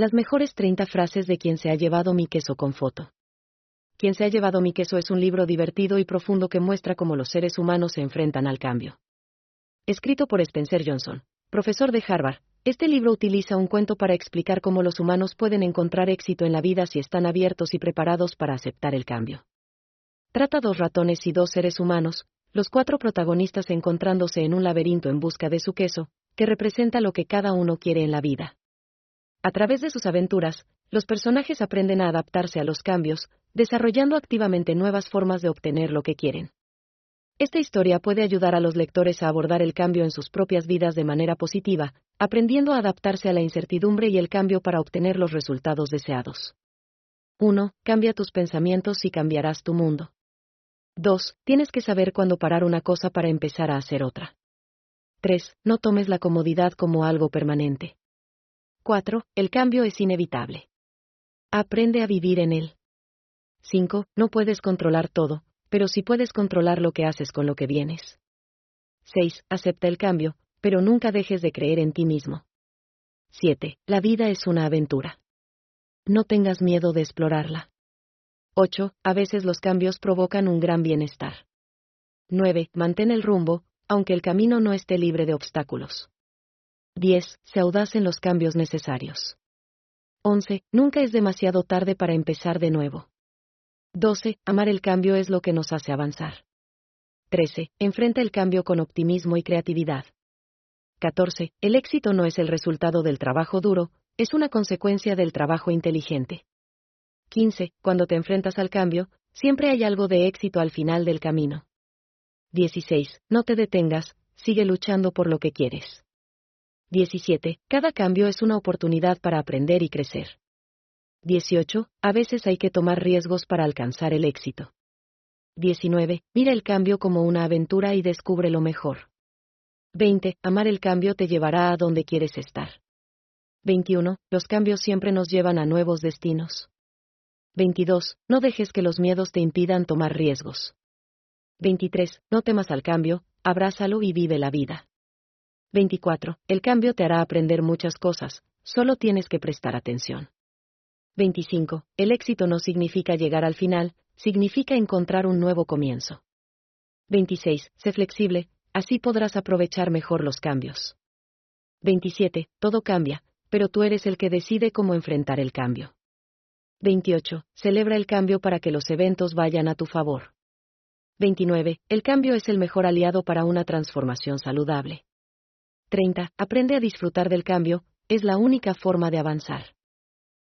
Las mejores 30 frases de quien se ha llevado mi queso con foto. Quien se ha llevado mi queso es un libro divertido y profundo que muestra cómo los seres humanos se enfrentan al cambio. Escrito por Spencer Johnson, profesor de Harvard, este libro utiliza un cuento para explicar cómo los humanos pueden encontrar éxito en la vida si están abiertos y preparados para aceptar el cambio. Trata dos ratones y dos seres humanos, los cuatro protagonistas encontrándose en un laberinto en busca de su queso, que representa lo que cada uno quiere en la vida. A través de sus aventuras, los personajes aprenden a adaptarse a los cambios, desarrollando activamente nuevas formas de obtener lo que quieren. Esta historia puede ayudar a los lectores a abordar el cambio en sus propias vidas de manera positiva, aprendiendo a adaptarse a la incertidumbre y el cambio para obtener los resultados deseados. 1. Cambia tus pensamientos y cambiarás tu mundo. 2. Tienes que saber cuándo parar una cosa para empezar a hacer otra. 3. No tomes la comodidad como algo permanente. 4. El cambio es inevitable. Aprende a vivir en él. 5. No puedes controlar todo, pero sí puedes controlar lo que haces con lo que vienes. 6. Acepta el cambio, pero nunca dejes de creer en ti mismo. 7. La vida es una aventura. No tengas miedo de explorarla. 8. A veces los cambios provocan un gran bienestar. 9. Mantén el rumbo, aunque el camino no esté libre de obstáculos. 10. Se audaz en los cambios necesarios. 11. Nunca es demasiado tarde para empezar de nuevo. 12. Amar el cambio es lo que nos hace avanzar. 13. Enfrenta el cambio con optimismo y creatividad. 14. El éxito no es el resultado del trabajo duro, es una consecuencia del trabajo inteligente. 15. Cuando te enfrentas al cambio, siempre hay algo de éxito al final del camino. 16. No te detengas, sigue luchando por lo que quieres. 17. Cada cambio es una oportunidad para aprender y crecer. 18. A veces hay que tomar riesgos para alcanzar el éxito. 19. Mira el cambio como una aventura y descubre lo mejor. 20. Amar el cambio te llevará a donde quieres estar. 21. Los cambios siempre nos llevan a nuevos destinos. 22. No dejes que los miedos te impidan tomar riesgos. 23. No temas al cambio, abrázalo y vive la vida. 24. El cambio te hará aprender muchas cosas, solo tienes que prestar atención. 25. El éxito no significa llegar al final, significa encontrar un nuevo comienzo. 26. Sé flexible, así podrás aprovechar mejor los cambios. 27. Todo cambia, pero tú eres el que decide cómo enfrentar el cambio. 28. Celebra el cambio para que los eventos vayan a tu favor. 29. El cambio es el mejor aliado para una transformación saludable. 30. Aprende a disfrutar del cambio, es la única forma de avanzar.